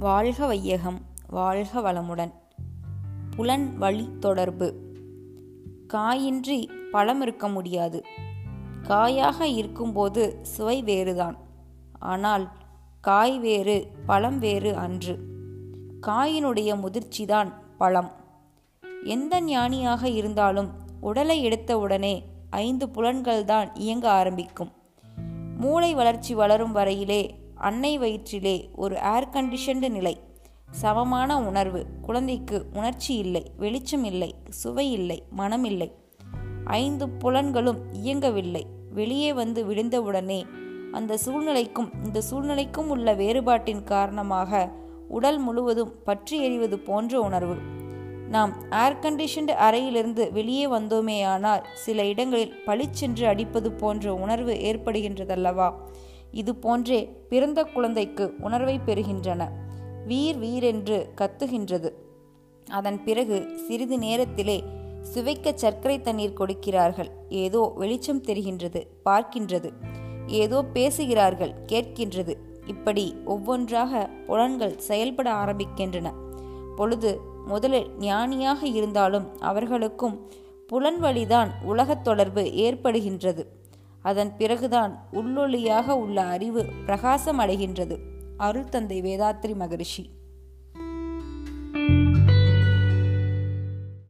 வாழ்க வையகம் வாழ்க வளமுடன். புலன் வழி தொடர்பு. காயின்றி பழம் இருக்க முடியாது. காயாக இருக்கும்போது சுவை வேறுதான். ஆனால் காய் வேறு பழம் வேறு அன்று. காயினுடைய முதிர்ச்சிதான் பழம் எந்த ஞானியாக இருந்தாலும் உடலை எடுத்தவுடனே ஐந்து புலன்கள்தான் இயங்க ஆரம்பிக்கும். மூளை வளர்ச்சி வளரும் வரையிலே அன்னை வயிற்றிலே ஒரு ஏர் கண்டிஷன்டு நிலை. சமமான உணர்வு. குழந்தைக்கு உணர்ச்சி இல்லை வெளிச்சம் இல்லை சுவை இல்லை மனம் இல்லை. ஐந்து புலன்களும் இயங்கவில்லை. வெளியே வந்து விழுந்தவுடனே அந்த சூழ்நிலைக்கும் இந்த சூழ்நிலைக்கும் உள்ள வேறுபாட்டின் காரணமாக உடல் முழுவதும் பற்றி எறிவது போன்ற உணர்வு. நாம் ஏர் கண்டிஷன்டு அறையிலிருந்து வெளியே வந்தோமேயானால் சில இடங்களில் பளிச்சென்று அடிப்பது போன்ற உணர்வு ஏற்படுகின்றதல்லவா? இது போன்றே பிறந்த குழந்தைக்கு உணர்வை பெறுகின்றன. வீர் வீரென்று கத்துகின்றது. அதன் பிறகு சிறிது நேரத்திலே சுவைக்க சர்க்கரை தண்ணீர் கொடுக்கிறார்கள். ஏதோ வெளிச்சம் தெரிகின்றது பார்க்கின்றது. ஏதோ பேசுகிறார்கள் கேட்கின்றது. இப்படி ஒவ்வொன்றாக புலன்கள் செயல்பட ஆரம்பிக்கின்றன. பொழுது முதலில் ஞானியாக இருந்தாலும் அவர்களுக்கும் புலன் வழிதான் உலகத் தொடர்பு ஏற்படுகின்றது. அதன் பிறகுதான் உள்ளொளியாக உள்ள அறிவு பிரகாசம் அடைகின்றது அருள் தந்தை வேதாத்ரி மகரிஷி.